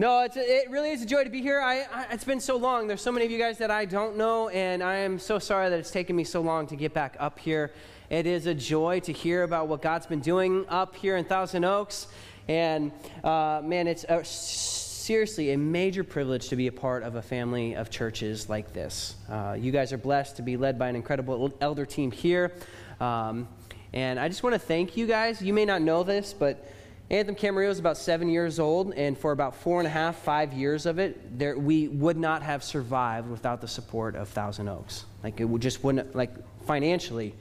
No, it's, it really is a joy to be here. I, I, it's been so long. There's so many of you guys that I don't know, and I am so sorry that it's taken me so long to get back up here. It is a joy to hear about what God's been doing up here in Thousand Oaks. And uh, man, it's a, seriously a major privilege to be a part of a family of churches like this. Uh, you guys are blessed to be led by an incredible elder team here. Um, and I just want to thank you guys. You may not know this, but Anthem Camarillo is about seven years old, and for about four and a half, five years of it, there, we would not have survived without the support of Thousand Oaks. Like, it just wouldn't, like, financially,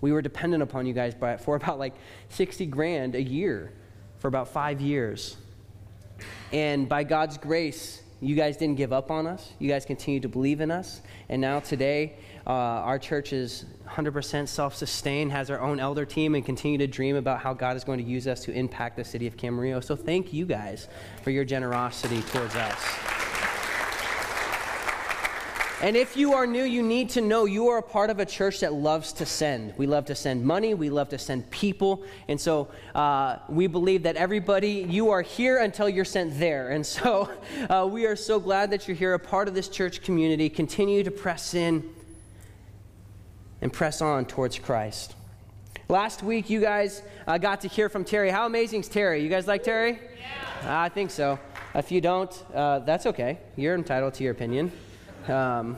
we were dependent upon you guys by, for about like 60 grand a year for about five years. And by God's grace, you guys didn't give up on us. You guys continue to believe in us. And now, today, uh, our church is 100% self sustained, has our own elder team, and continue to dream about how God is going to use us to impact the city of Camarillo. So, thank you guys for your generosity towards us. And if you are new, you need to know you are a part of a church that loves to send. We love to send money, we love to send people. And so uh, we believe that everybody, you are here until you're sent there. And so uh, we are so glad that you're here, a part of this church community. Continue to press in and press on towards Christ. Last week, you guys uh, got to hear from Terry. How amazing is Terry? You guys like Terry? Yeah. I think so. If you don't, uh, that's okay. You're entitled to your opinion. Um,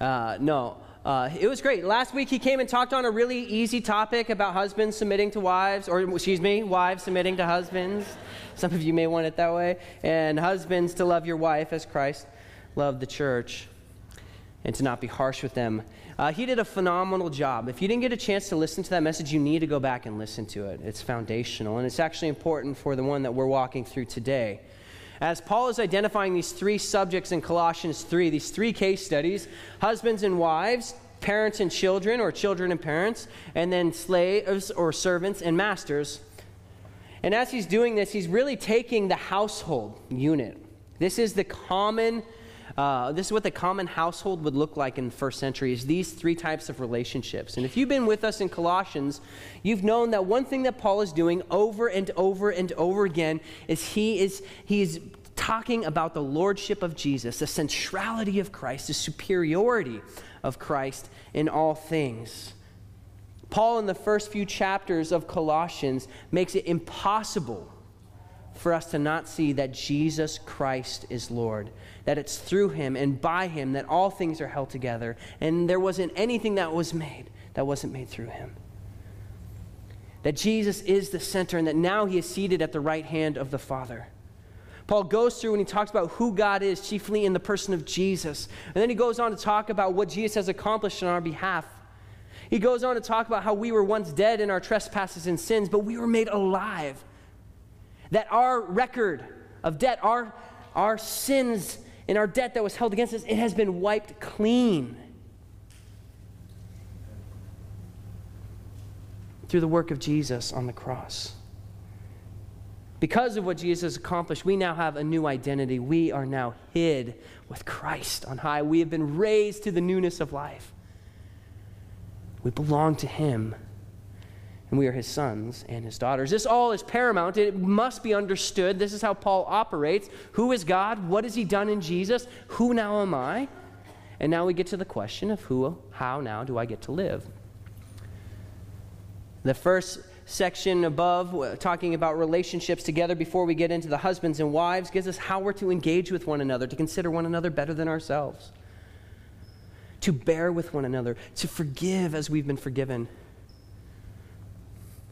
uh, no, uh, it was great. Last week he came and talked on a really easy topic about husbands submitting to wives, or excuse me, wives submitting to husbands. Some of you may want it that way. And husbands to love your wife as Christ loved the church and to not be harsh with them. Uh, he did a phenomenal job. If you didn't get a chance to listen to that message, you need to go back and listen to it. It's foundational, and it's actually important for the one that we're walking through today. As Paul is identifying these three subjects in Colossians 3, these three case studies husbands and wives, parents and children, or children and parents, and then slaves or servants and masters. And as he's doing this, he's really taking the household unit. This is the common. Uh, this is what the common household would look like in the first century is these three types of relationships. And if you've been with us in colossians you've known that one thing that paul is doing over and over and over again is he is he is talking about the lordship of jesus the centrality of christ the superiority of christ in all things. Paul in the first few chapters of colossians makes it impossible for us to not see that jesus christ is lord that it's through him and by him that all things are held together. And there wasn't anything that was made that wasn't made through him. That Jesus is the center and that now he is seated at the right hand of the Father. Paul goes through and he talks about who God is, chiefly in the person of Jesus. And then he goes on to talk about what Jesus has accomplished on our behalf. He goes on to talk about how we were once dead in our trespasses and sins, but we were made alive. That our record of debt, our, our sins and our debt that was held against us, it has been wiped clean through the work of Jesus on the cross. Because of what Jesus accomplished, we now have a new identity. We are now hid with Christ on high. We have been raised to the newness of life. We belong to Him and we are his sons and his daughters. This all is paramount. It must be understood. This is how Paul operates. Who is God? What has he done in Jesus? Who now am I? And now we get to the question of who, how now do I get to live? The first section above, uh, talking about relationships together before we get into the husbands and wives, gives us how we're to engage with one another, to consider one another better than ourselves, to bear with one another, to forgive as we've been forgiven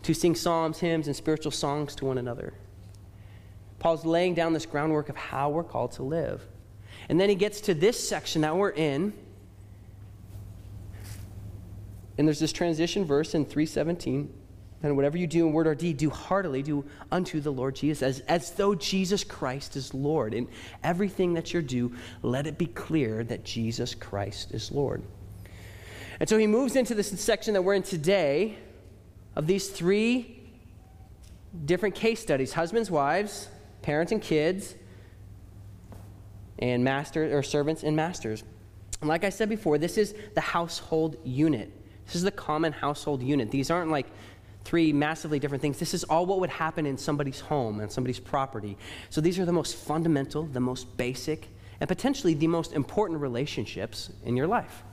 to sing psalms, hymns, and spiritual songs to one another. Paul's laying down this groundwork of how we're called to live. And then he gets to this section that we're in. And there's this transition verse in 317. And whatever you do in word or deed, do heartily, do unto the Lord Jesus, as, as though Jesus Christ is Lord. In everything that you do, let it be clear that Jesus Christ is Lord. And so he moves into this section that we're in today, of these three different case studies husbands, wives, parents, and kids, and masters or servants and masters. And like I said before, this is the household unit. This is the common household unit. These aren't like three massively different things. This is all what would happen in somebody's home and somebody's property. So these are the most fundamental, the most basic, and potentially the most important relationships in your life.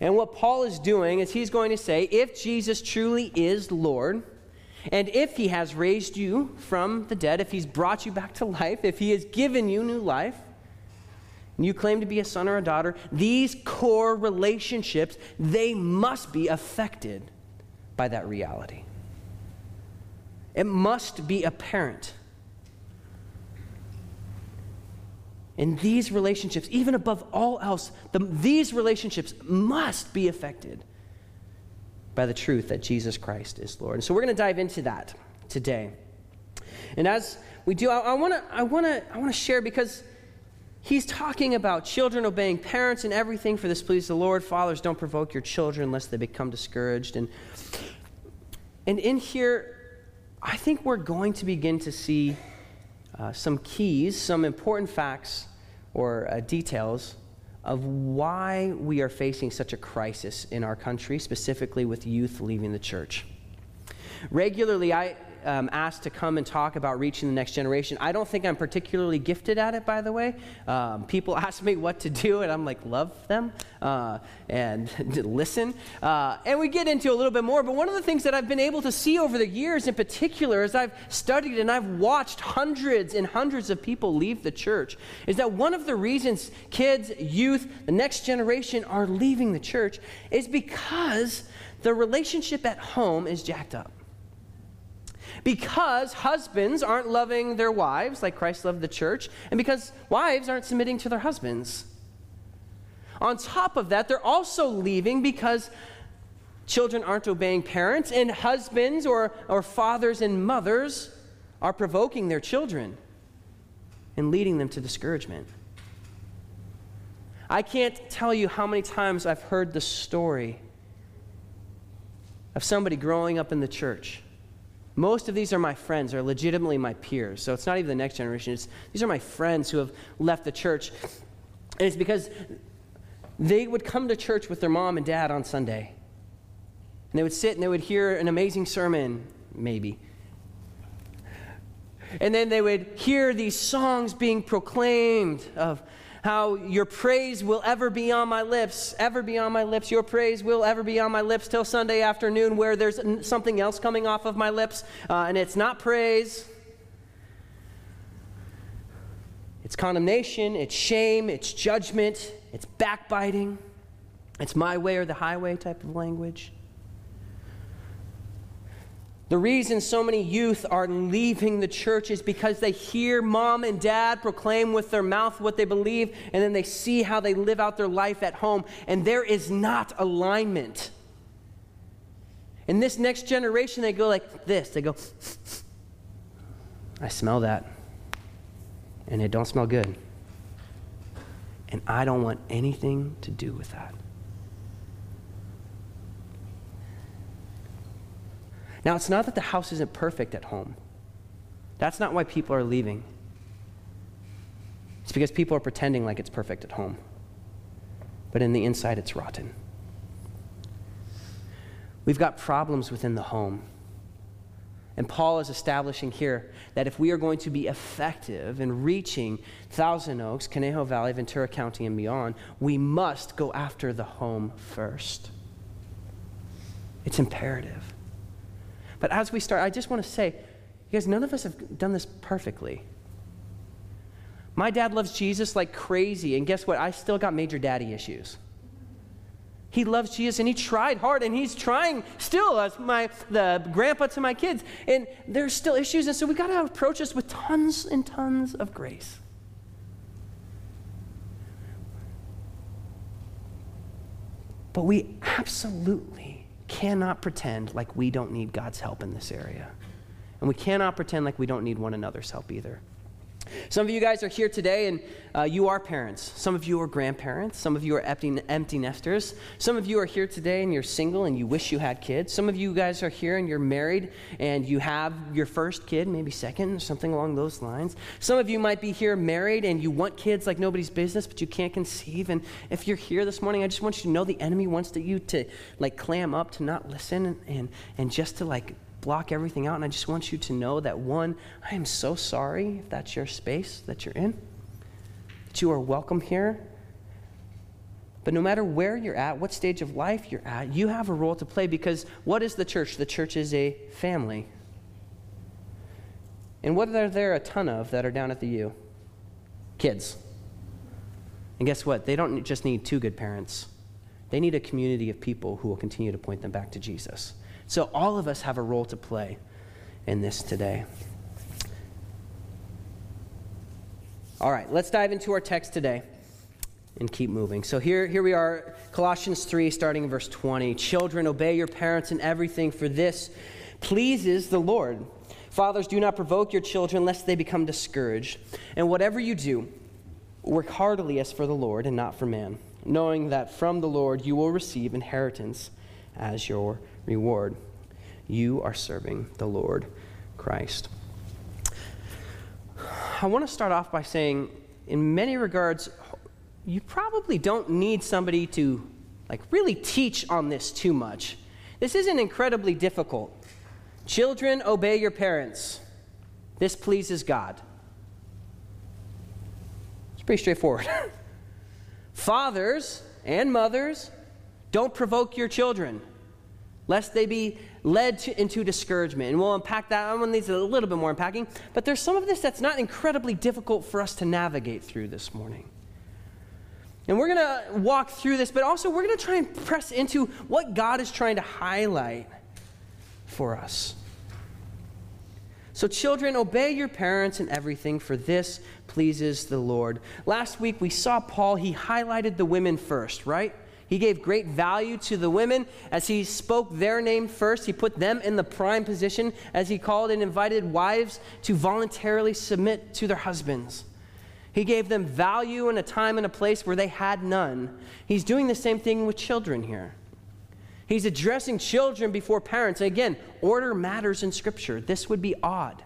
And what Paul is doing is he's going to say if Jesus truly is Lord, and if he has raised you from the dead, if he's brought you back to life, if he has given you new life, and you claim to be a son or a daughter, these core relationships, they must be affected by that reality. It must be apparent. In these relationships, even above all else, the, these relationships must be affected by the truth that Jesus Christ is Lord. And so we're going to dive into that today. And as we do, I want to I want to I want to share because he's talking about children obeying parents and everything for this please the Lord. Fathers, don't provoke your children lest they become discouraged. And and in here, I think we're going to begin to see uh, some keys, some important facts or uh, details of why we are facing such a crisis in our country, specifically with youth leaving the church. Regularly, I, um, asked to come and talk about reaching the next generation. I don't think I'm particularly gifted at it, by the way. Um, people ask me what to do, and I'm like, love them uh, and listen. Uh, and we get into a little bit more, but one of the things that I've been able to see over the years in particular, as I've studied and I've watched hundreds and hundreds of people leave the church, is that one of the reasons kids, youth, the next generation are leaving the church is because the relationship at home is jacked up. Because husbands aren't loving their wives like Christ loved the church, and because wives aren't submitting to their husbands. On top of that, they're also leaving because children aren't obeying parents, and husbands or, or fathers and mothers are provoking their children and leading them to discouragement. I can't tell you how many times I've heard the story of somebody growing up in the church most of these are my friends, are legitimately my peers. So it's not even the next generation. It's, these are my friends who have left the church. And it's because they would come to church with their mom and dad on Sunday. And they would sit and they would hear an amazing sermon, maybe. And then they would hear these songs being proclaimed of how your praise will ever be on my lips, ever be on my lips. Your praise will ever be on my lips till Sunday afternoon, where there's something else coming off of my lips, uh, and it's not praise. It's condemnation, it's shame, it's judgment, it's backbiting, it's my way or the highway type of language. The reason so many youth are leaving the church is because they hear mom and dad proclaim with their mouth what they believe, and then they see how they live out their life at home, and there is not alignment. In this next generation, they go like this they go, I smell that, and it don't smell good. And I don't want anything to do with that. Now, it's not that the house isn't perfect at home. That's not why people are leaving. It's because people are pretending like it's perfect at home. But in the inside, it's rotten. We've got problems within the home. And Paul is establishing here that if we are going to be effective in reaching Thousand Oaks, Conejo Valley, Ventura County, and beyond, we must go after the home first. It's imperative. But as we start, I just want to say, you guys, none of us have done this perfectly. My dad loves Jesus like crazy, and guess what? I still got major daddy issues. He loves Jesus and he tried hard and he's trying still as my the grandpa to my kids. And there's still issues, and so we gotta approach this with tons and tons of grace. But we absolutely cannot pretend like we don't need God's help in this area. And we cannot pretend like we don't need one another's help either. Some of you guys are here today and uh, you are parents. Some of you are grandparents. Some of you are empty, empty nesters. Some of you are here today and you're single and you wish you had kids. Some of you guys are here and you're married and you have your first kid, maybe second, something along those lines. Some of you might be here married and you want kids like nobody's business, but you can't conceive. And if you're here this morning, I just want you to know the enemy wants to, you to like clam up, to not listen, and, and, and just to like block everything out. And I just want you to know that one, I am so sorry if that's your space that you're in, that you are welcome here. But no matter where you're at, what stage of life you're at, you have a role to play because what is the church? The church is a family. And what are there a ton of that are down at the U? Kids. And guess what? They don't just need two good parents. They need a community of people who will continue to point them back to Jesus. So all of us have a role to play in this today. All right, let's dive into our text today and keep moving. So here, here we are, Colossians 3, starting in verse 20. Children, obey your parents in everything, for this pleases the Lord. Fathers, do not provoke your children lest they become discouraged. And whatever you do, work heartily as for the Lord and not for man, knowing that from the Lord you will receive inheritance as your reward. You are serving the Lord Christ. I want to start off by saying, in many regards, you probably don't need somebody to like really teach on this too much. This isn't incredibly difficult. Children, obey your parents. This pleases God. It's pretty straightforward. Fathers and mothers, don't provoke your children lest they be led to, into discouragement. And we'll unpack that. I'm one needs a little bit more unpacking. But there's some of this that's not incredibly difficult for us to navigate through this morning. And we're going to walk through this, but also we're going to try and press into what God is trying to highlight for us. So, children, obey your parents in everything, for this pleases the Lord. Last week we saw Paul, he highlighted the women first, right? He gave great value to the women as he spoke their name first. He put them in the prime position as he called and invited wives to voluntarily submit to their husbands. He gave them value in a time and a place where they had none. He's doing the same thing with children here. He's addressing children before parents. And again, order matters in Scripture. This would be odd.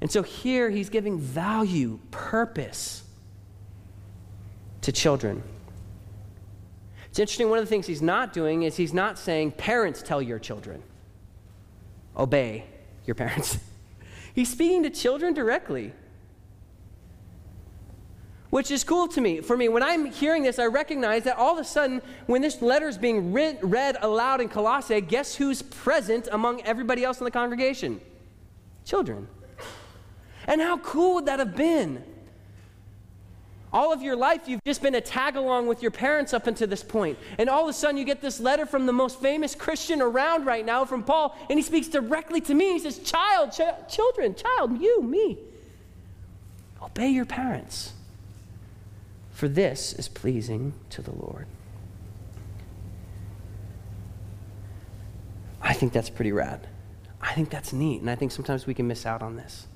And so here he's giving value, purpose to children. It's interesting, one of the things he's not doing is he's not saying, parents tell your children, obey your parents. he's speaking to children directly. Which is cool to me. For me, when I'm hearing this, I recognize that all of a sudden, when this letter is being read, read aloud in Colossae, guess who's present among everybody else in the congregation? Children. And how cool would that have been? All of your life, you've just been a tag along with your parents up until this point. And all of a sudden, you get this letter from the most famous Christian around right now, from Paul, and he speaks directly to me. He says, Child, ch- children, child, you, me, obey your parents, for this is pleasing to the Lord. I think that's pretty rad. I think that's neat, and I think sometimes we can miss out on this.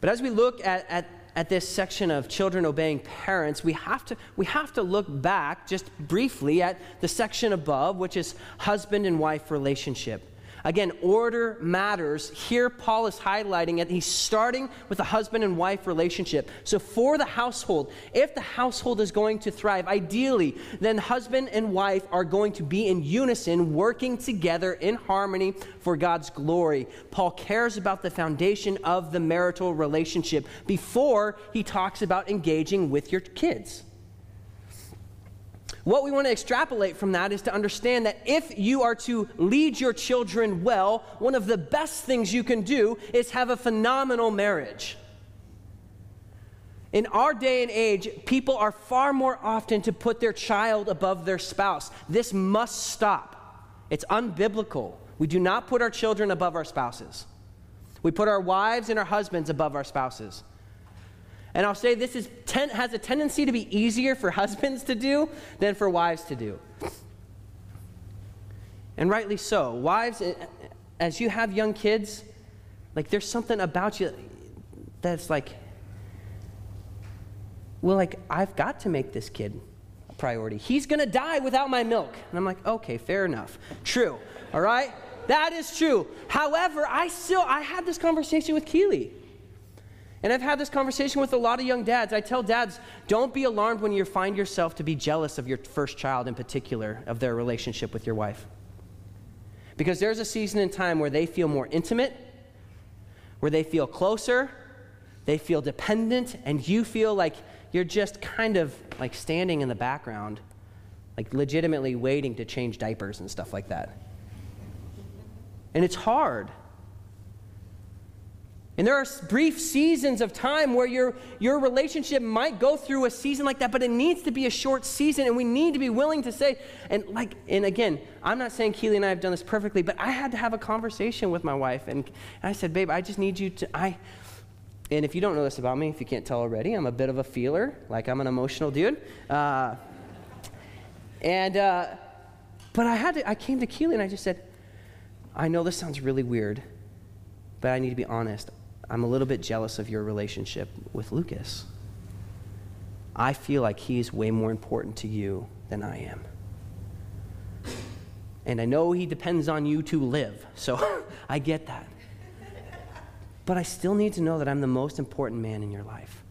But as we look at, at at this section of children obeying parents, we have to, we have to look back just briefly at the section above, which is husband and wife relationship. Again, order matters. Here, Paul is highlighting it. He's starting with a husband and wife relationship. So, for the household, if the household is going to thrive, ideally, then husband and wife are going to be in unison, working together in harmony for God's glory. Paul cares about the foundation of the marital relationship before he talks about engaging with your kids. What we want to extrapolate from that is to understand that if you are to lead your children well, one of the best things you can do is have a phenomenal marriage. In our day and age, people are far more often to put their child above their spouse. This must stop. It's unbiblical. We do not put our children above our spouses. We put our wives and our husbands above our spouses. And I'll say this is ten, has a tendency to be easier for husbands to do than for wives to do. And rightly so. Wives, as you have young kids, Like there's something about you that's like, well, like I've got to make this kid a priority. He's going to die without my milk. And I'm like, okay, fair enough. True. All right? That is true. However, I still I had this conversation with Keeley. And I've had this conversation with a lot of young dads. I tell dads, don't be alarmed when you find yourself to be jealous of your first child in particular, of their relationship with your wife. Because there's a season in time where they feel more intimate, where they feel closer, they feel dependent, and you feel like you're just kind of like standing in the background, like legitimately waiting to change diapers and stuff like that. And it's hard. And there are brief seasons of time where your, your relationship might go through a season like that, but it needs to be a short season, and we need to be willing to say, and like, and again, I'm not saying Keely and I have done this perfectly, but I had to have a conversation with my wife, and, and I said, babe, I just need you to, I, and if you don't know this about me, if you can't tell already, I'm a bit of a feeler, like I'm an emotional dude. Uh, and, uh, but I had to, I came to Keely and I just said, I know this sounds really weird, but I need to be honest. I'm a little bit jealous of your relationship with Lucas. I feel like he's way more important to you than I am. And I know he depends on you to live, so I get that. But I still need to know that I'm the most important man in your life.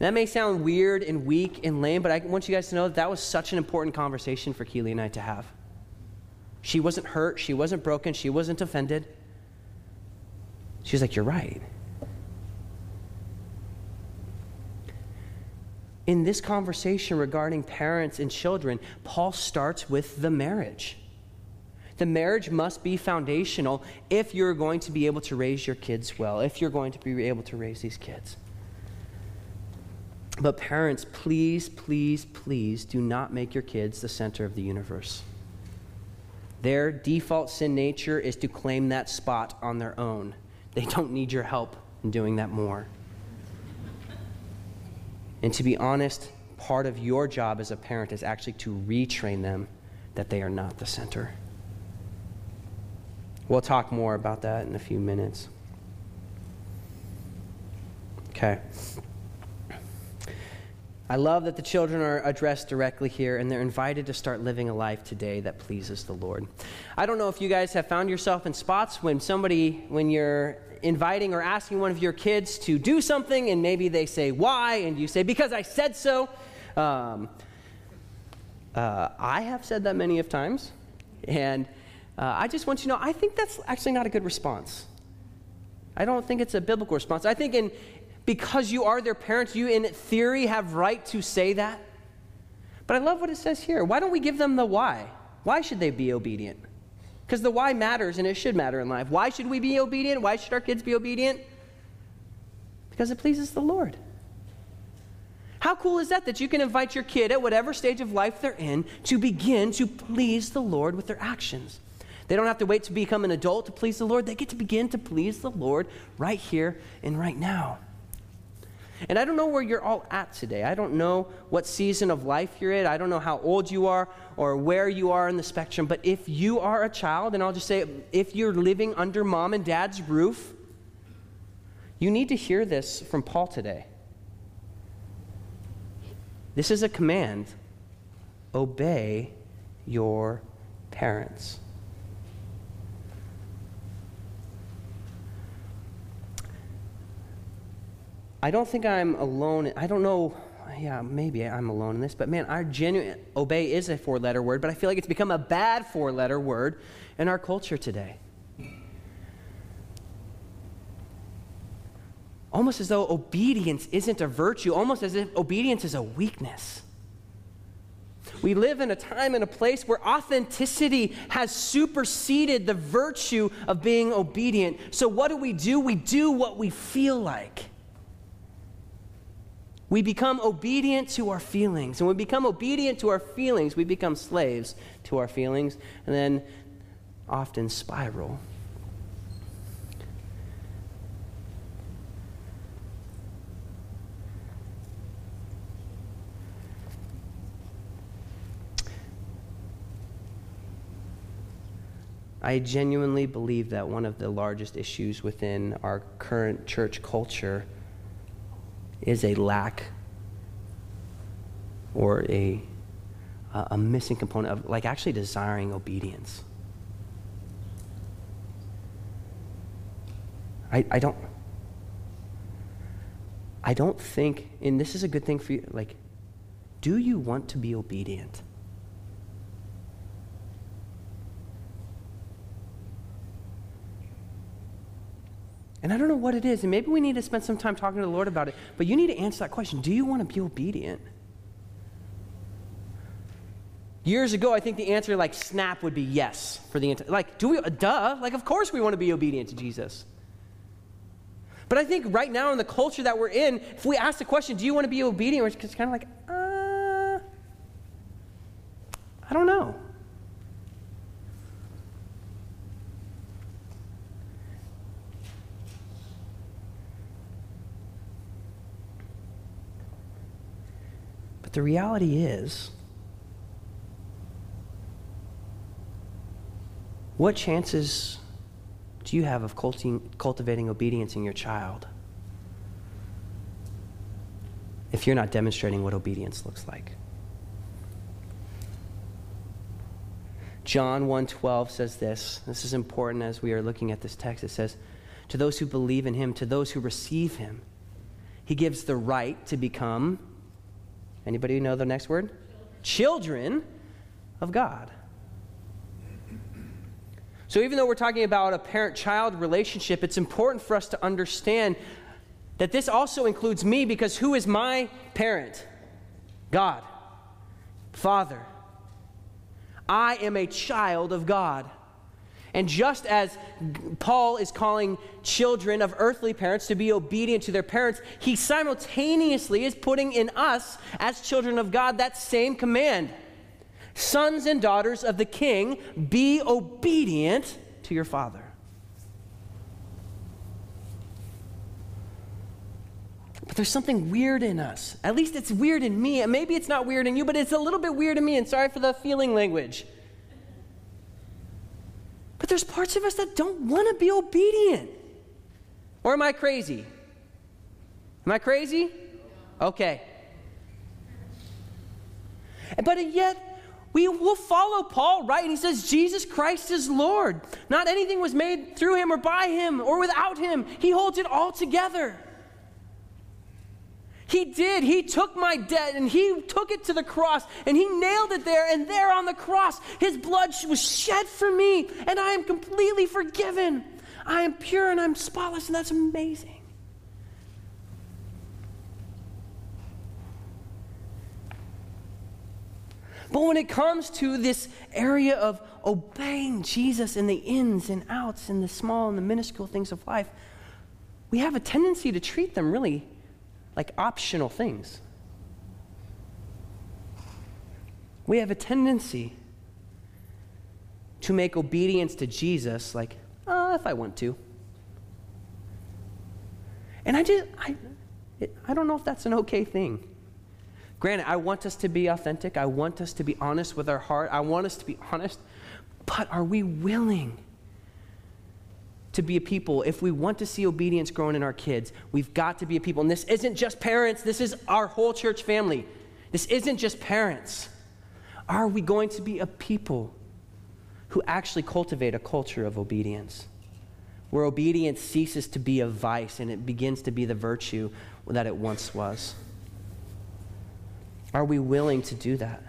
that may sound weird and weak and lame, but I want you guys to know that that was such an important conversation for Keely and I to have. She wasn't hurt, she wasn't broken, she wasn't offended. She's like, You're right. In this conversation regarding parents and children, Paul starts with the marriage. The marriage must be foundational if you're going to be able to raise your kids well, if you're going to be able to raise these kids. But, parents, please, please, please do not make your kids the center of the universe. Their default sin nature is to claim that spot on their own. They don't need your help in doing that more. And to be honest, part of your job as a parent is actually to retrain them that they are not the center. We'll talk more about that in a few minutes. Okay. I love that the children are addressed directly here and they're invited to start living a life today that pleases the Lord. I don't know if you guys have found yourself in spots when somebody, when you're inviting or asking one of your kids to do something and maybe they say, Why? And you say, Because I said so. Um, uh, I have said that many of times. And uh, I just want you to know, I think that's actually not a good response. I don't think it's a biblical response. I think in, because you are their parents, you in theory have right to say that. But I love what it says here. Why don't we give them the why? Why should they be obedient? Because the why matters and it should matter in life. Why should we be obedient? Why should our kids be obedient? Because it pleases the Lord. How cool is that that you can invite your kid at whatever stage of life they're in to begin to please the Lord with their actions? They don't have to wait to become an adult to please the Lord. They get to begin to please the Lord right here and right now. And I don't know where you're all at today. I don't know what season of life you're in. I don't know how old you are or where you are in the spectrum. But if you are a child, and I'll just say, if you're living under mom and dad's roof, you need to hear this from Paul today. This is a command obey your parents. I don't think I'm alone. I don't know. Yeah, maybe I'm alone in this, but man, our genuine obey is a four letter word, but I feel like it's become a bad four letter word in our culture today. Almost as though obedience isn't a virtue, almost as if obedience is a weakness. We live in a time and a place where authenticity has superseded the virtue of being obedient. So, what do we do? We do what we feel like. We become obedient to our feelings. And when we become obedient to our feelings, we become slaves to our feelings and then often spiral. I genuinely believe that one of the largest issues within our current church culture is a lack or a, a missing component of, like, actually desiring obedience. I, I don't. I don't think, and this is a good thing for you, like, do you want to be obedient? And I don't know what it is, and maybe we need to spend some time talking to the Lord about it, but you need to answer that question Do you want to be obedient? Years ago, I think the answer, like snap, would be yes for the. Like, do we? Duh. Like, of course we want to be obedient to Jesus. But I think right now in the culture that we're in, if we ask the question, do you want to be obedient? We're just kind of like, uh, I don't know. The reality is, what chances do you have of cultivating obedience in your child if you're not demonstrating what obedience looks like? John 1:12 says this. This is important as we are looking at this text. It says, "To those who believe in him, to those who receive him, he gives the right to become Anybody know the next word? Children, Children of God." So, even though we're talking about a parent child relationship, it's important for us to understand that this also includes me because who is my parent? God, Father. I am a child of God. And just as Paul is calling children of earthly parents to be obedient to their parents, he simultaneously is putting in us, as children of God, that same command Sons and daughters of the king, be obedient to your father. But there's something weird in us. At least it's weird in me. And maybe it's not weird in you, but it's a little bit weird in me. And sorry for the feeling language. But there's parts of us that don't want to be obedient. Or am I crazy? Am I crazy? Okay. But yet, we will follow Paul, right? And he says, Jesus Christ is Lord. Not anything was made through him or by him or without him. He holds it all together. He did. He took my debt and he took it to the cross and he nailed it there. And there on the cross, his blood was shed for me and I am completely forgiven. I am pure and I'm spotless, and that's amazing. But when it comes to this area of obeying Jesus in the ins and outs and the small and the minuscule things of life, we have a tendency to treat them really like optional things. We have a tendency to make obedience to Jesus like, oh, if I want to. And I just, I, I don't know if that's an okay thing. Granted, I want us to be authentic. I want us to be honest with our heart. I want us to be honest. But are we willing to be a people? If we want to see obedience growing in our kids, we've got to be a people. And this isn't just parents, this is our whole church family. This isn't just parents. Are we going to be a people who actually cultivate a culture of obedience? Where obedience ceases to be a vice and it begins to be the virtue that it once was. Are we willing to do that?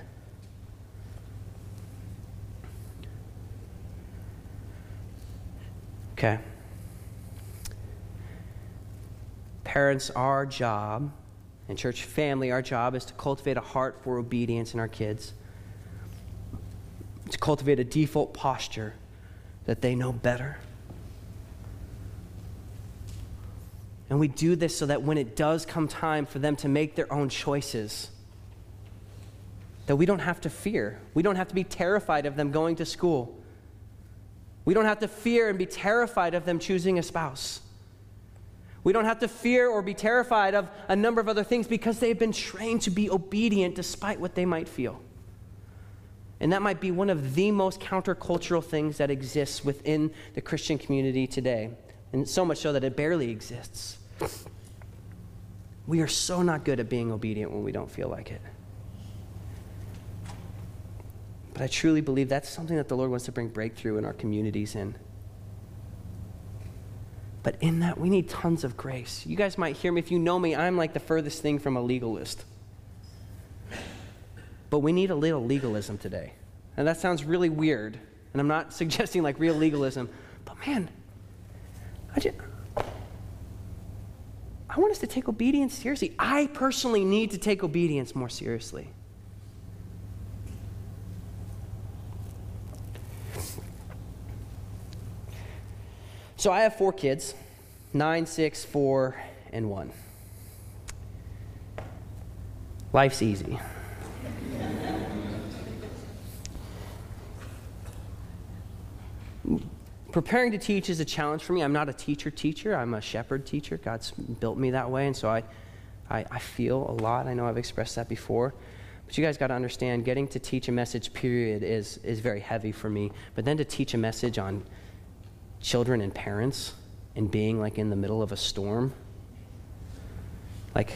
Okay. Parents, our job, and church family, our job is to cultivate a heart for obedience in our kids, to cultivate a default posture that they know better. And we do this so that when it does come time for them to make their own choices, that we don't have to fear. We don't have to be terrified of them going to school. We don't have to fear and be terrified of them choosing a spouse. We don't have to fear or be terrified of a number of other things because they've been trained to be obedient despite what they might feel. And that might be one of the most countercultural things that exists within the Christian community today. And so much so that it barely exists. We are so not good at being obedient when we don't feel like it. But I truly believe that's something that the Lord wants to bring breakthrough in our communities in. But in that, we need tons of grace. You guys might hear me. If you know me, I'm like the furthest thing from a legalist. But we need a little legalism today. And that sounds really weird. And I'm not suggesting like real legalism. But man, I just. I want us to take obedience seriously. I personally need to take obedience more seriously. So I have four kids nine, six, four, and one. Life's easy. Preparing to teach is a challenge for me. I'm not a teacher teacher, I'm a shepherd teacher. God's built me that way, and so I, I, I feel a lot. I know I've expressed that before. But you guys got to understand, getting to teach a message, period, is, is very heavy for me. But then to teach a message on children and parents and being like in the middle of a storm, like,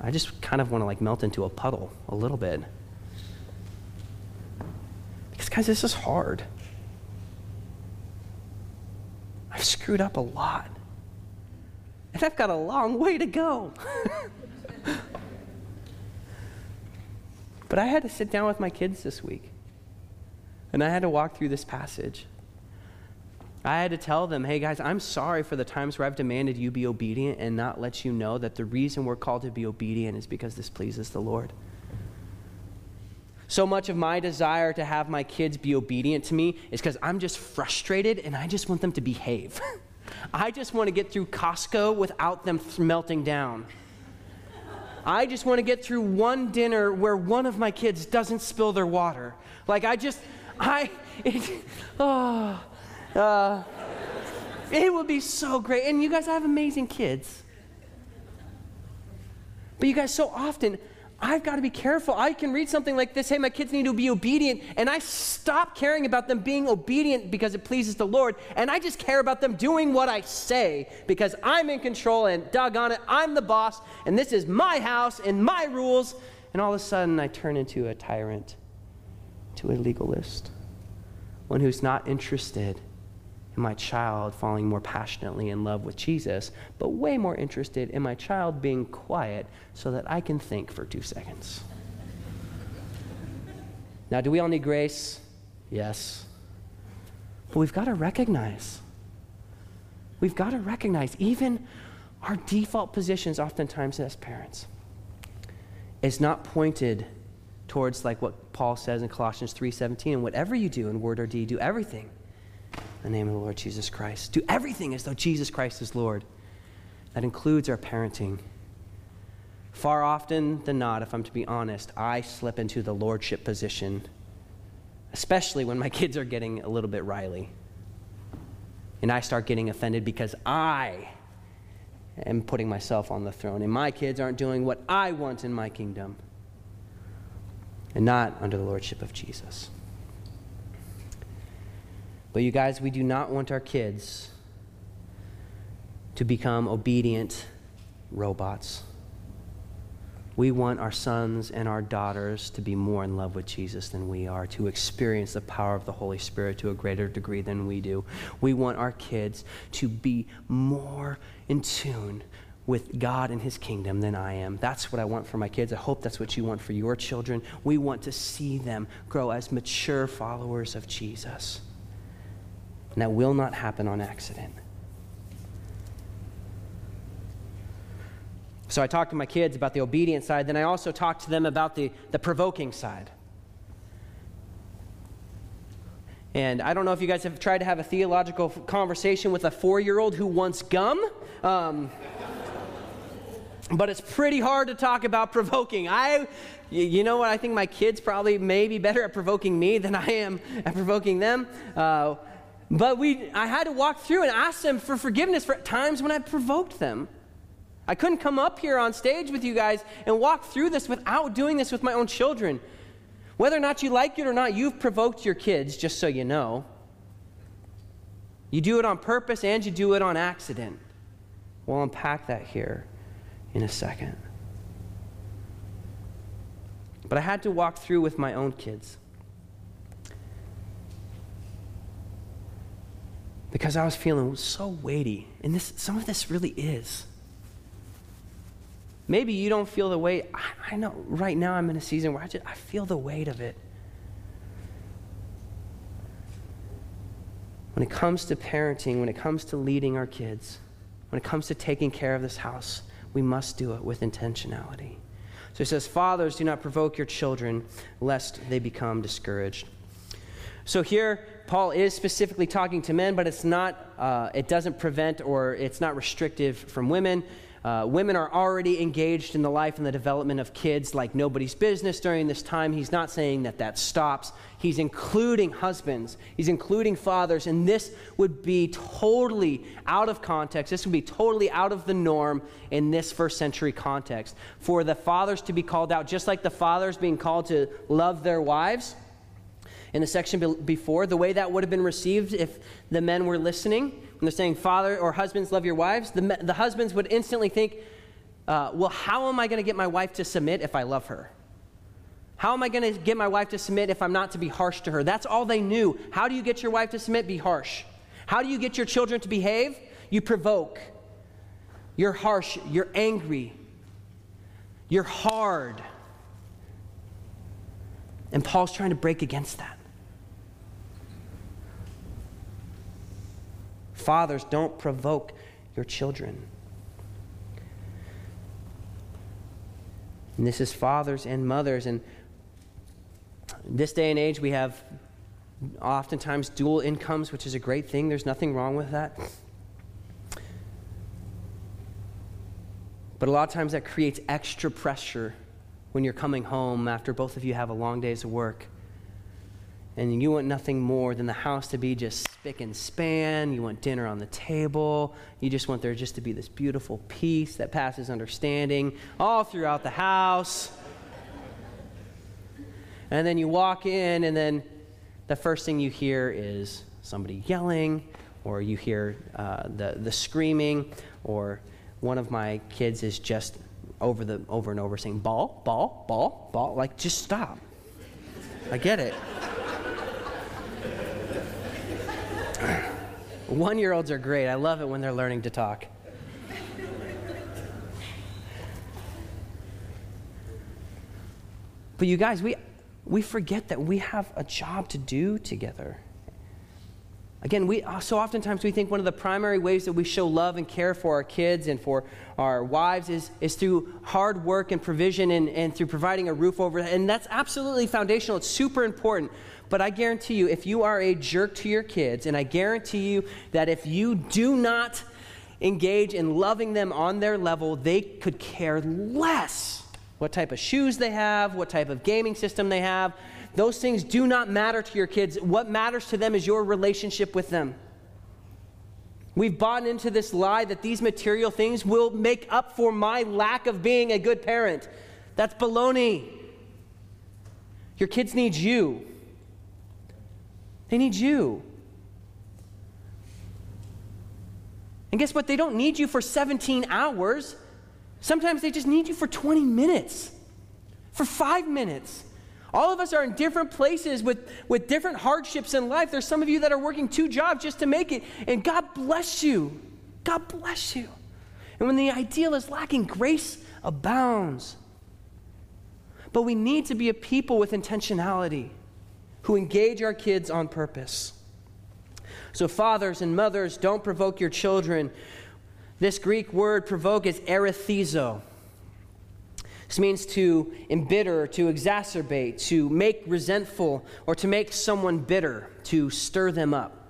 I just kind of want to like melt into a puddle a little bit. Because, guys, this is hard. I've screwed up a lot. And I've got a long way to go. but I had to sit down with my kids this week. And I had to walk through this passage. I had to tell them, hey guys, I'm sorry for the times where I've demanded you be obedient and not let you know that the reason we're called to be obedient is because this pleases the Lord. So much of my desire to have my kids be obedient to me is because I'm just frustrated and I just want them to behave. I just want to get through Costco without them melting down. I just want to get through one dinner where one of my kids doesn't spill their water. Like, I just, I, it, oh, uh, it would be so great. And you guys I have amazing kids. But you guys, so often, I've got to be careful. I can read something like this hey, my kids need to be obedient, and I stop caring about them being obedient because it pleases the Lord, and I just care about them doing what I say because I'm in control, and doggone it, I'm the boss, and this is my house and my rules. And all of a sudden, I turn into a tyrant, to a legalist, one who's not interested in my child falling more passionately in love with Jesus, but way more interested in my child being quiet so that I can think for two seconds. now, do we all need grace? Yes. But we've got to recognize, we've got to recognize even our default positions, oftentimes as parents, is not pointed towards like what Paul says in Colossians 3:17 and whatever you do in word or deed do everything the name of the Lord Jesus Christ. Do everything as though Jesus Christ is Lord. That includes our parenting. Far often than not, if I'm to be honest, I slip into the lordship position, especially when my kids are getting a little bit riley. And I start getting offended because I am putting myself on the throne, and my kids aren't doing what I want in my kingdom, and not under the lordship of Jesus. But you guys, we do not want our kids to become obedient robots. We want our sons and our daughters to be more in love with Jesus than we are, to experience the power of the Holy Spirit to a greater degree than we do. We want our kids to be more in tune with God and His kingdom than I am. That's what I want for my kids. I hope that's what you want for your children. We want to see them grow as mature followers of Jesus. And that will not happen on accident. So I talked to my kids about the obedient side, then I also talked to them about the, the provoking side. And I don't know if you guys have tried to have a theological conversation with a four year old who wants gum. Um, but it's pretty hard to talk about provoking. I, you know what? I think my kids probably may be better at provoking me than I am at provoking them. Uh, but we, I had to walk through and ask them for forgiveness for times when I provoked them. I couldn't come up here on stage with you guys and walk through this without doing this with my own children. Whether or not you like it or not, you've provoked your kids, just so you know. You do it on purpose and you do it on accident. We'll unpack that here in a second. But I had to walk through with my own kids. Because I was feeling so weighty. And this, some of this really is. Maybe you don't feel the weight. I, I know right now I'm in a season where I, just, I feel the weight of it. When it comes to parenting, when it comes to leading our kids, when it comes to taking care of this house, we must do it with intentionality. So he says, Fathers, do not provoke your children, lest they become discouraged. So here, Paul is specifically talking to men, but it's not, uh, it doesn't prevent or it's not restrictive from women. Uh, women are already engaged in the life and the development of kids like nobody's business during this time. He's not saying that that stops. He's including husbands, he's including fathers, and this would be totally out of context. This would be totally out of the norm in this first century context. For the fathers to be called out, just like the fathers being called to love their wives in the section before, the way that would have been received if the men were listening when they're saying, Father or husbands, love your wives, the, the husbands would instantly think, uh, well, how am I going to get my wife to submit if I love her? How am I going to get my wife to submit if I'm not to be harsh to her? That's all they knew. How do you get your wife to submit? Be harsh. How do you get your children to behave? You provoke. You're harsh. You're angry. You're hard. And Paul's trying to break against that. Fathers, don't provoke your children. And this is fathers and mothers. And this day and age, we have oftentimes dual incomes, which is a great thing. There's nothing wrong with that. But a lot of times that creates extra pressure when you're coming home after both of you have a long day's work and you want nothing more than the house to be just spick and span. You want dinner on the table. You just want there just to be this beautiful peace that passes understanding all throughout the house. And then you walk in, and then the first thing you hear is somebody yelling, or you hear uh, the, the screaming, or one of my kids is just over, the, over and over saying, ball, ball, ball, ball. Like, just stop. I get it. One year olds are great. I love it when they're learning to talk. But you guys, we, we forget that we have a job to do together. Again, we uh, so oftentimes we think one of the primary ways that we show love and care for our kids and for our wives is, is through hard work and provision and, and through providing a roof over. And that's absolutely foundational. It's super important. But I guarantee you, if you are a jerk to your kids, and I guarantee you that if you do not engage in loving them on their level, they could care less what type of shoes they have, what type of gaming system they have. Those things do not matter to your kids. What matters to them is your relationship with them. We've bought into this lie that these material things will make up for my lack of being a good parent. That's baloney. Your kids need you. They need you. And guess what? They don't need you for 17 hours. Sometimes they just need you for 20 minutes, for five minutes. All of us are in different places with, with different hardships in life. There's some of you that are working two jobs just to make it, and God bless you. God bless you. And when the ideal is lacking, grace abounds. But we need to be a people with intentionality who engage our kids on purpose. So, fathers and mothers, don't provoke your children. This Greek word provoke is erethizo. This means to embitter, to exacerbate, to make resentful, or to make someone bitter, to stir them up.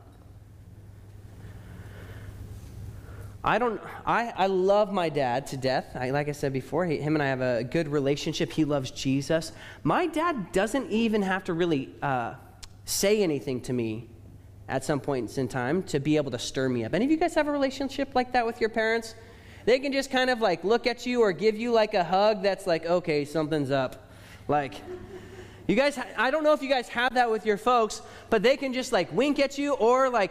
I don't. I, I love my dad to death. I, like I said before, he, him and I have a good relationship. He loves Jesus. My dad doesn't even have to really uh, say anything to me at some points in time to be able to stir me up. Any of you guys have a relationship like that with your parents? They can just kind of like look at you or give you like a hug that's like, okay, something's up. Like, You guys, I don't know if you guys have that with your folks, but they can just like wink at you or like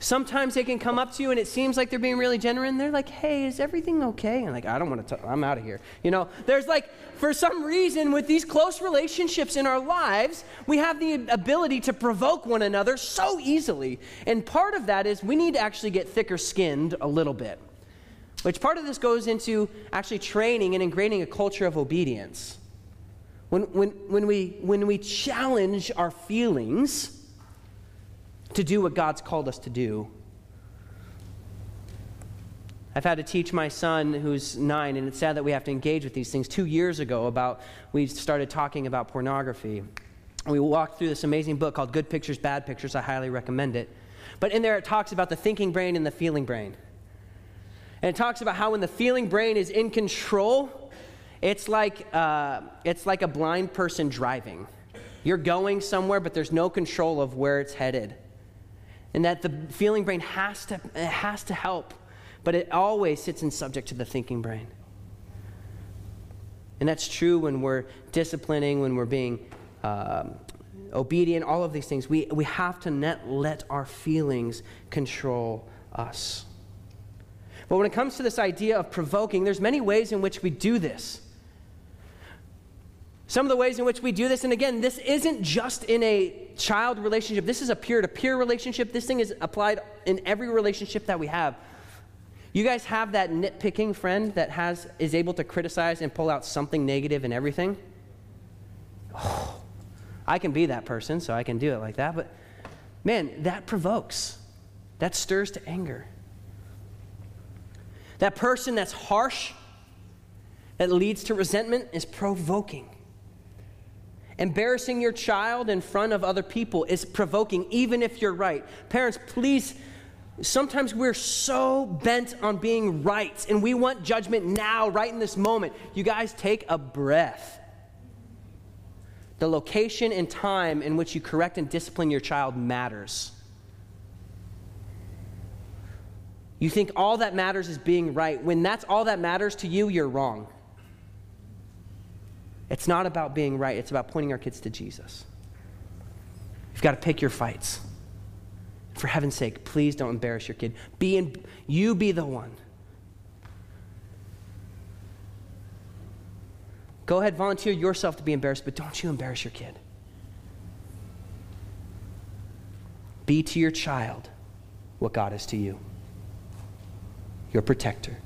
sometimes they can come up to you and it seems like they're being really genuine. They're like, hey, is everything okay? And like, I don't want to, I'm out of here. You know, there's like, for some reason, with these close relationships in our lives, we have the ability to provoke one another so easily. And part of that is we need to actually get thicker skinned a little bit. Which part of this goes into actually training and ingraining a culture of obedience. When, when, when, we, when we challenge our feelings to do what God's called us to do, I've had to teach my son, who's nine, and it's sad that we have to engage with these things. Two years ago, about we started talking about pornography. We walked through this amazing book called Good Pictures, Bad Pictures. I highly recommend it. But in there, it talks about the thinking brain and the feeling brain. And it talks about how when the feeling brain is in control, it's like, uh, it's like a blind person driving. You're going somewhere, but there's no control of where it's headed. And that the feeling brain has to, it has to help, but it always sits in subject to the thinking brain. And that's true when we're disciplining, when we're being um, obedient, all of these things. We, we have to not let our feelings control us. But when it comes to this idea of provoking, there's many ways in which we do this. Some of the ways in which we do this, and again, this isn't just in a child relationship, this is a peer to peer relationship. This thing is applied in every relationship that we have. You guys have that nitpicking friend that has, is able to criticize and pull out something negative in everything? Oh, I can be that person, so I can do it like that, but man, that provokes, that stirs to anger. That person that's harsh, that leads to resentment, is provoking. Embarrassing your child in front of other people is provoking, even if you're right. Parents, please, sometimes we're so bent on being right and we want judgment now, right in this moment. You guys take a breath. The location and time in which you correct and discipline your child matters. You think all that matters is being right. When that's all that matters to you, you're wrong. It's not about being right, it's about pointing our kids to Jesus. You've got to pick your fights. For heaven's sake, please don't embarrass your kid. Be in, you be the one. Go ahead, volunteer yourself to be embarrassed, but don't you embarrass your kid. Be to your child what God is to you your protector.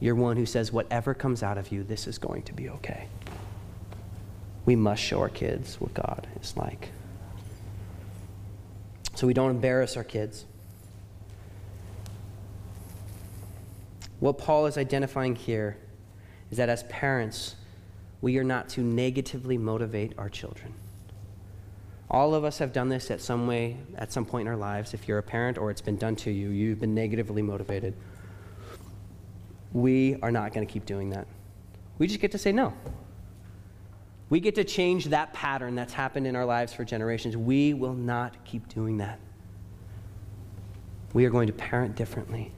You're one who says, whatever comes out of you, this is going to be okay. We must show our kids what God is like. So we don't embarrass our kids. What Paul is identifying here is that as parents, we are not to negatively motivate our children. All of us have done this at some way, at some point in our lives. If you're a parent or it's been done to you, you've been negatively motivated. We are not going to keep doing that. We just get to say no. We get to change that pattern that's happened in our lives for generations. We will not keep doing that. We are going to parent differently.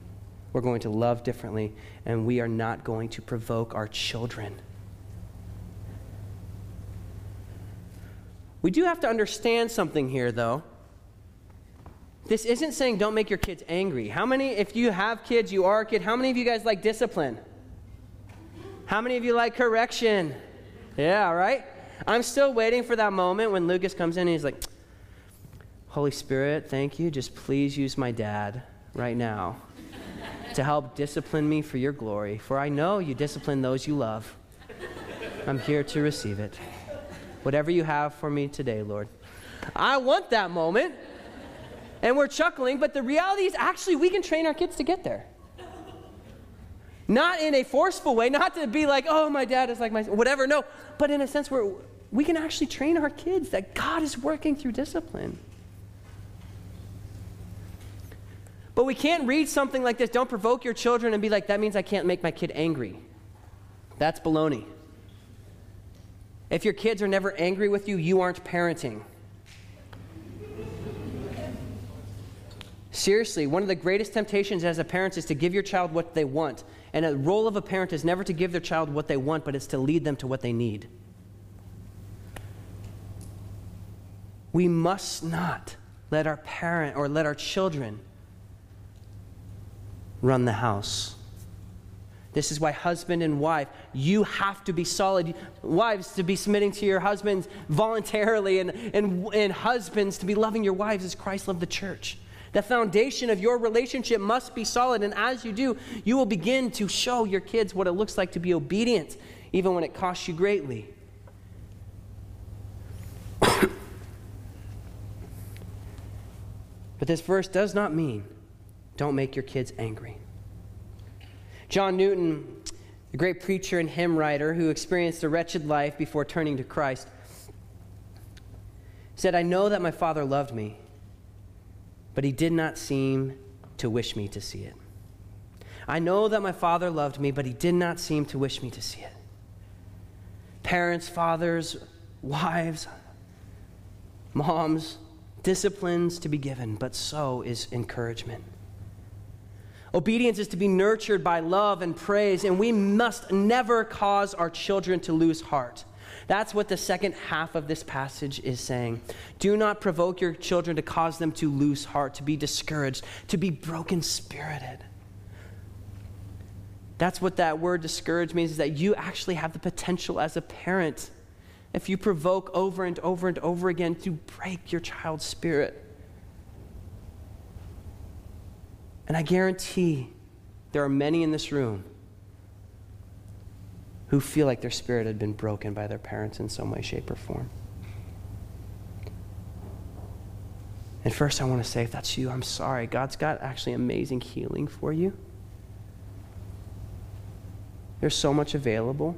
We're going to love differently, and we are not going to provoke our children. We do have to understand something here, though. This isn't saying don't make your kids angry. How many, if you have kids, you are a kid, how many of you guys like discipline? How many of you like correction? Yeah, right? I'm still waiting for that moment when Lucas comes in and he's like, Holy Spirit, thank you. Just please use my dad right now to help discipline me for your glory. For I know you discipline those you love. I'm here to receive it. Whatever you have for me today, Lord. I want that moment and we're chuckling, but the reality is actually we can train our kids to get there. Not in a forceful way, not to be like, oh, my dad is like my, whatever, no, but in a sense where we can actually train our kids that God is working through discipline. But we can't read something like this, don't provoke your children, and be like, that means I can't make my kid angry. That's baloney. If your kids are never angry with you, you aren't parenting. Seriously, one of the greatest temptations as a parent is to give your child what they want. And the role of a parent is never to give their child what they want, but it's to lead them to what they need. We must not let our parent or let our children run the house. This is why, husband and wife, you have to be solid. Wives, to be submitting to your husbands voluntarily, and, and, and husbands, to be loving your wives as Christ loved the church. The foundation of your relationship must be solid, and as you do, you will begin to show your kids what it looks like to be obedient, even when it costs you greatly. but this verse does not mean don't make your kids angry. John Newton, a great preacher and hymn writer who experienced a wretched life before turning to Christ, said, I know that my father loved me, but he did not seem to wish me to see it. I know that my father loved me, but he did not seem to wish me to see it. Parents, fathers, wives, moms, disciplines to be given, but so is encouragement. Obedience is to be nurtured by love and praise, and we must never cause our children to lose heart. That's what the second half of this passage is saying. Do not provoke your children to cause them to lose heart, to be discouraged, to be broken spirited. That's what that word discouraged means is that you actually have the potential as a parent, if you provoke over and over and over again, to break your child's spirit. And I guarantee there are many in this room who feel like their spirit had been broken by their parents in some way, shape, or form. And first, I want to say, if that's you, I'm sorry. God's got actually amazing healing for you. There's so much available.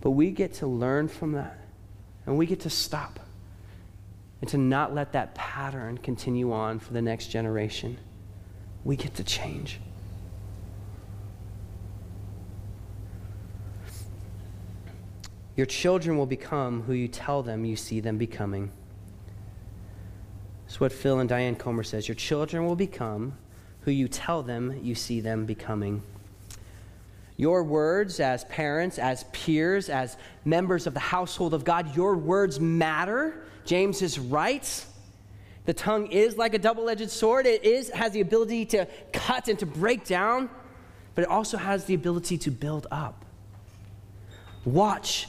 But we get to learn from that, and we get to stop and to not let that pattern continue on for the next generation. We get to change. Your children will become who you tell them you see them becoming. It's what Phil and Diane Comer says. Your children will become who you tell them you see them becoming. Your words as parents, as peers, as members of the household of God, your words matter James is right. The tongue is like a double edged sword. It is, has the ability to cut and to break down, but it also has the ability to build up. Watch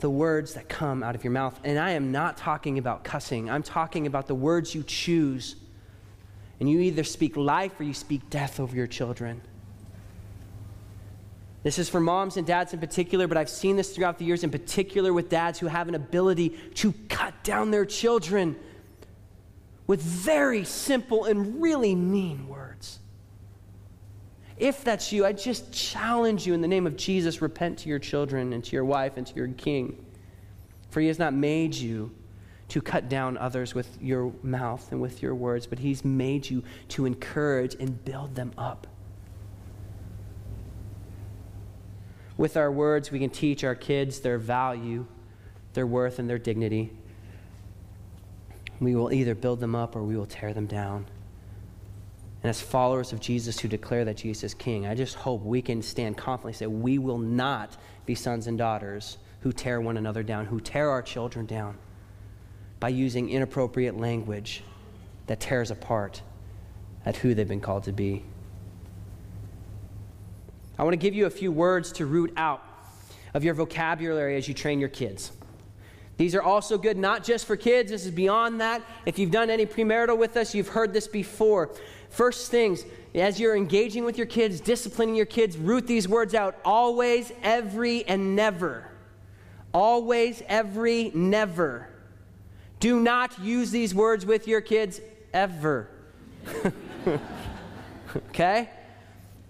the words that come out of your mouth. And I am not talking about cussing, I'm talking about the words you choose. And you either speak life or you speak death over your children. This is for moms and dads in particular, but I've seen this throughout the years, in particular with dads who have an ability to cut down their children with very simple and really mean words. If that's you, I just challenge you in the name of Jesus repent to your children and to your wife and to your king. For he has not made you to cut down others with your mouth and with your words, but he's made you to encourage and build them up. With our words, we can teach our kids their value, their worth, and their dignity. We will either build them up or we will tear them down. And as followers of Jesus who declare that Jesus is King, I just hope we can stand confidently say we will not be sons and daughters who tear one another down, who tear our children down by using inappropriate language that tears apart at who they've been called to be. I want to give you a few words to root out of your vocabulary as you train your kids. These are also good not just for kids, this is beyond that. If you've done any premarital with us, you've heard this before. First things, as you're engaging with your kids, disciplining your kids, root these words out always, every, and never. Always, every, never. Do not use these words with your kids ever. okay?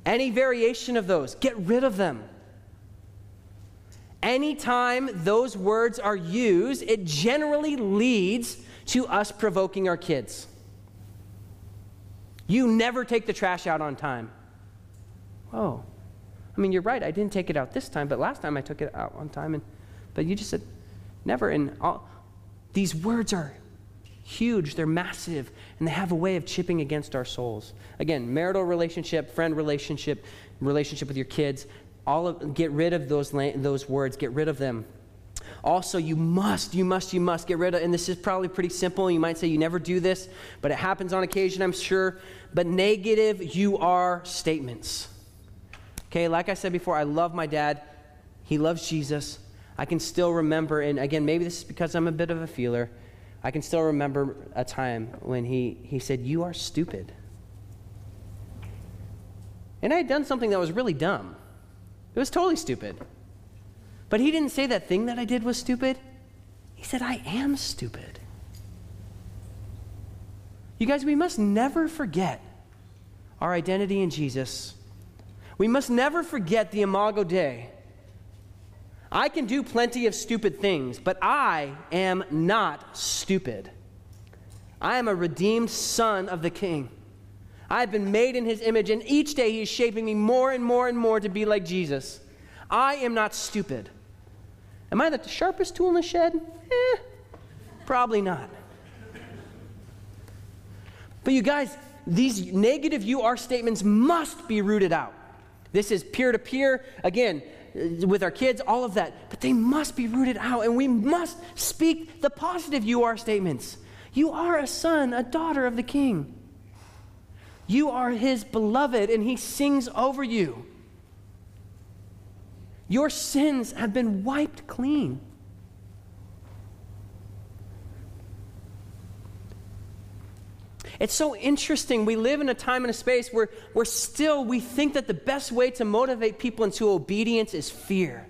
Any variation of those, get rid of them. Anytime those words are used, it generally leads to us provoking our kids. You never take the trash out on time. Oh, I mean, you're right. I didn't take it out this time, but last time I took it out on time. And, but you just said never. And all, these words are huge, they're massive, and they have a way of chipping against our souls. Again, marital relationship, friend relationship, relationship with your kids, all of, get rid of those, those words, get rid of them. Also, you must, you must, you must get rid of, and this is probably pretty simple. You might say you never do this, but it happens on occasion, I'm sure. But negative you are statements. Okay, like I said before, I love my dad. He loves Jesus. I can still remember, and again, maybe this is because I'm a bit of a feeler. I can still remember a time when he, he said, You are stupid. And I had done something that was really dumb. It was totally stupid. But he didn't say that thing that I did was stupid. He said, I am stupid. You guys, we must never forget our identity in Jesus. We must never forget the Imago Dei. I can do plenty of stupid things, but I am not stupid. I am a redeemed son of the King. I have been made in his image, and each day he is shaping me more and more and more to be like Jesus. I am not stupid. Am I the sharpest tool in the shed? Eh, probably not. But you guys, these negative you are statements must be rooted out. This is peer to peer. Again, with our kids, all of that. But they must be rooted out, and we must speak the positive you are statements. You are a son, a daughter of the king. You are his beloved, and he sings over you. Your sins have been wiped clean. It's so interesting. We live in a time and a space where, where still we think that the best way to motivate people into obedience is fear.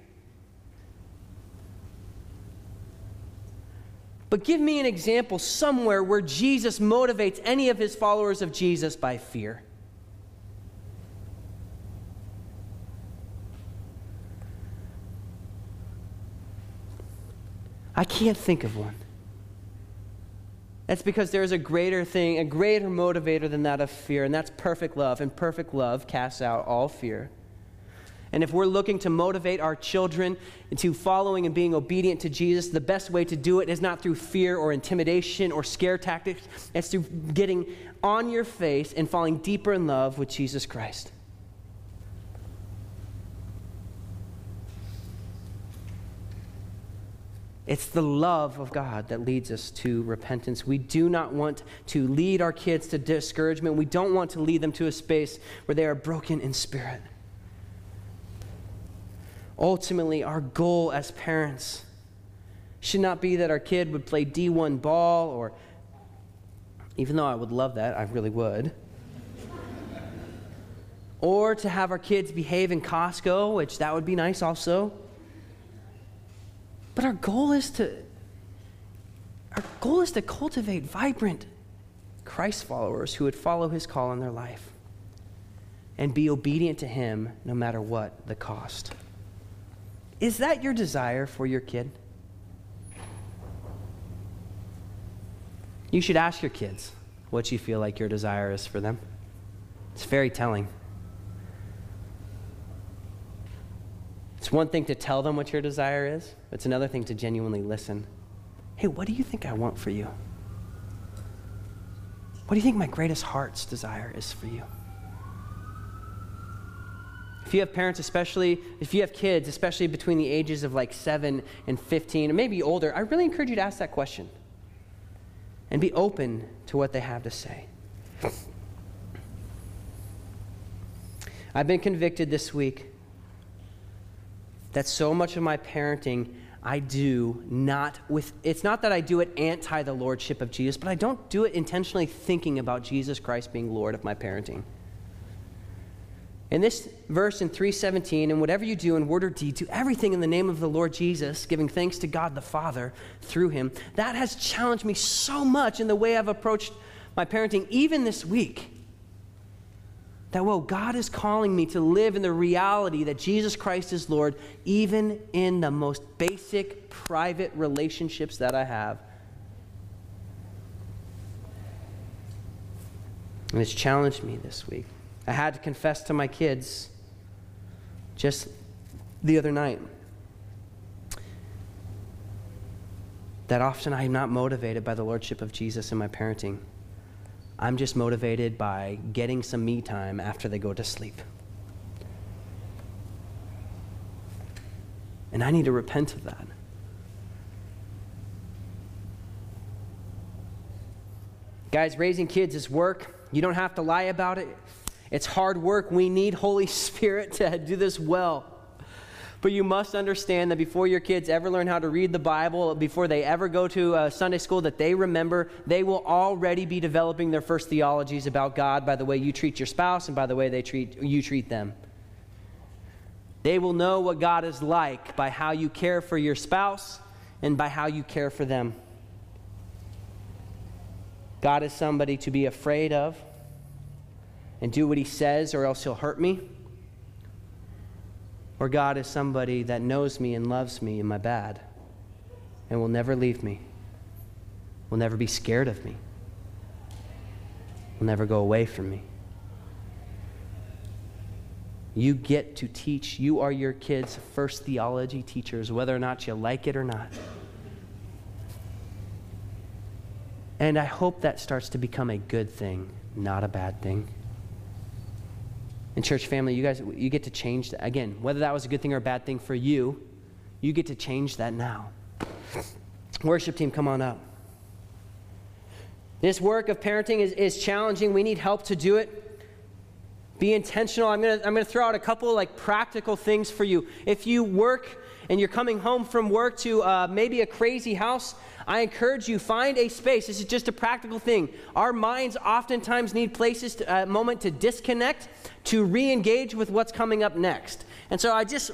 But give me an example somewhere where Jesus motivates any of his followers of Jesus by fear. I can't think of one. That's because there is a greater thing, a greater motivator than that of fear, and that's perfect love. And perfect love casts out all fear. And if we're looking to motivate our children into following and being obedient to Jesus, the best way to do it is not through fear or intimidation or scare tactics. It's through getting on your face and falling deeper in love with Jesus Christ. It's the love of God that leads us to repentance. We do not want to lead our kids to discouragement. We don't want to lead them to a space where they are broken in spirit. Ultimately, our goal as parents should not be that our kid would play D1 ball or, even though I would love that, I really would. or to have our kids behave in Costco, which that would be nice also. But our goal is to our goal is to cultivate vibrant Christ followers who would follow his call in their life and be obedient to him no matter what the cost. Is that your desire for your kid? You should ask your kids what you feel like your desire is for them. It's very telling. It's one thing to tell them what your desire is, it's another thing to genuinely listen. Hey, what do you think I want for you? What do you think my greatest heart's desire is for you? If you have parents, especially if you have kids, especially between the ages of like 7 and 15, or maybe older, I really encourage you to ask that question and be open to what they have to say. I've been convicted this week that so much of my parenting I do not with, it's not that I do it anti the lordship of Jesus, but I don't do it intentionally thinking about Jesus Christ being Lord of my parenting. In this verse in 317, and whatever you do in word or deed, do everything in the name of the Lord Jesus, giving thanks to God the Father through him. That has challenged me so much in the way I've approached my parenting, even this week. That, whoa, God is calling me to live in the reality that Jesus Christ is Lord, even in the most basic private relationships that I have. And it's challenged me this week. I had to confess to my kids just the other night that often I am not motivated by the Lordship of Jesus in my parenting. I'm just motivated by getting some me time after they go to sleep. And I need to repent of that. Guys, raising kids is work. You don't have to lie about it. It's hard work. We need Holy Spirit to do this well. But you must understand that before your kids ever learn how to read the Bible, before they ever go to a Sunday school that they remember, they will already be developing their first theologies about God by the way you treat your spouse and by the way they treat you treat them. They will know what God is like by how you care for your spouse and by how you care for them. God is somebody to be afraid of and do what he says, or else he'll hurt me. Or God is somebody that knows me and loves me in my bad and will never leave me, will never be scared of me, will never go away from me. You get to teach. You are your kids' first theology teachers, whether or not you like it or not. And I hope that starts to become a good thing, not a bad thing. And church family, you guys, you get to change that. Again, whether that was a good thing or a bad thing for you, you get to change that now. Worship team, come on up. This work of parenting is, is challenging. We need help to do it. Be intentional. I'm going to I'm going to throw out a couple like practical things for you. If you work and you're coming home from work to uh, maybe a crazy house, I encourage you, find a space. This is just a practical thing. Our minds oftentimes need places, a uh, moment to disconnect, to re engage with what's coming up next. And so I just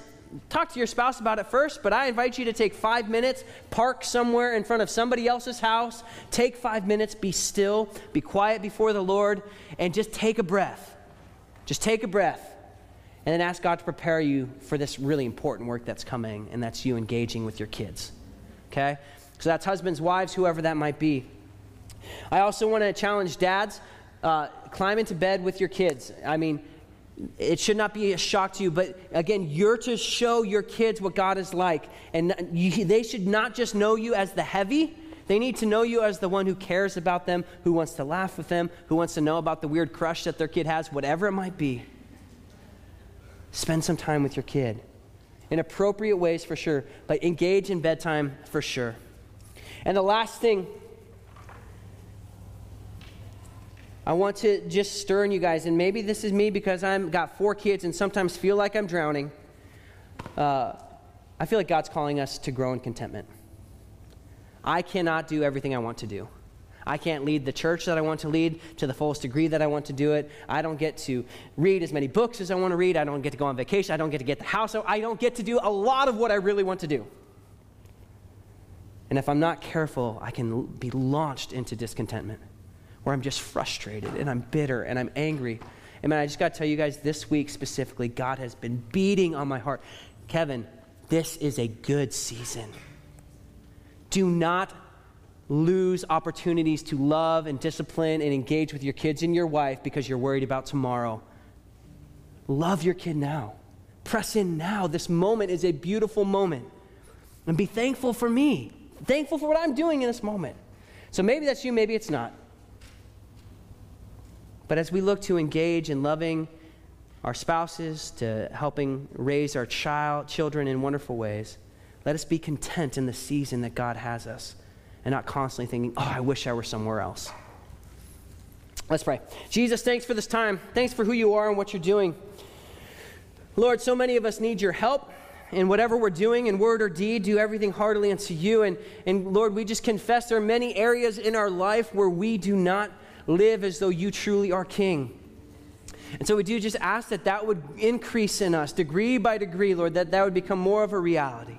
talk to your spouse about it first, but I invite you to take five minutes, park somewhere in front of somebody else's house, take five minutes, be still, be quiet before the Lord, and just take a breath. Just take a breath. And then ask God to prepare you for this really important work that's coming, and that's you engaging with your kids. Okay? So that's husbands, wives, whoever that might be. I also want to challenge dads uh, climb into bed with your kids. I mean, it should not be a shock to you, but again, you're to show your kids what God is like. And you, they should not just know you as the heavy, they need to know you as the one who cares about them, who wants to laugh with them, who wants to know about the weird crush that their kid has, whatever it might be. Spend some time with your kid in appropriate ways for sure, but engage in bedtime for sure. And the last thing I want to just stir in you guys, and maybe this is me because I've got four kids and sometimes feel like I'm drowning. Uh, I feel like God's calling us to grow in contentment. I cannot do everything I want to do. I can't lead the church that I want to lead to the fullest degree that I want to do it. I don't get to read as many books as I want to read. I don't get to go on vacation. I don't get to get the house. Out. I don't get to do a lot of what I really want to do. And if I'm not careful, I can be launched into discontentment where I'm just frustrated and I'm bitter and I'm angry. And man, I just got to tell you guys this week specifically, God has been beating on my heart. Kevin, this is a good season. Do not lose opportunities to love and discipline and engage with your kids and your wife because you're worried about tomorrow. Love your kid now. Press in now. This moment is a beautiful moment. And be thankful for me thankful for what I'm doing in this moment. So maybe that's you, maybe it's not. But as we look to engage in loving our spouses, to helping raise our child, children in wonderful ways, let us be content in the season that God has us and not constantly thinking, oh, I wish I were somewhere else. Let's pray. Jesus, thanks for this time. Thanks for who you are and what you're doing. Lord, so many of us need your help in whatever we're doing in word or deed, do everything heartily unto you. And, and Lord, we just confess there are many areas in our life where we do not live as though you truly are King. And so we do just ask that that would increase in us, degree by degree, Lord, that that would become more of a reality.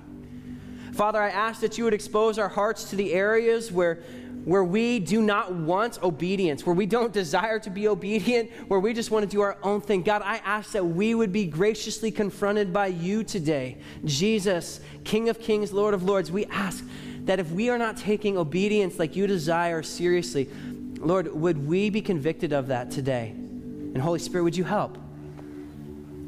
Father, I ask that you would expose our hearts to the areas where where we do not want obedience, where we don't desire to be obedient, where we just want to do our own thing. God, I ask that we would be graciously confronted by you today. Jesus, King of Kings, Lord of Lords, we ask that if we are not taking obedience like you desire seriously, Lord, would we be convicted of that today? And Holy Spirit, would you help?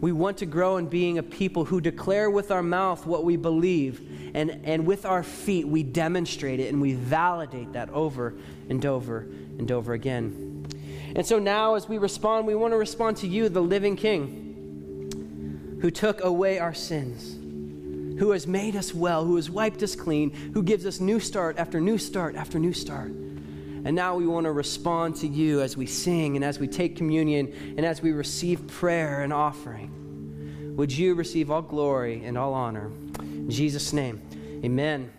We want to grow in being a people who declare with our mouth what we believe, and, and with our feet we demonstrate it and we validate that over and over and over again. And so now, as we respond, we want to respond to you, the living King, who took away our sins, who has made us well, who has wiped us clean, who gives us new start after new start after new start. And now we want to respond to you as we sing and as we take communion and as we receive prayer and offering. Would you receive all glory and all honor? In Jesus' name, amen.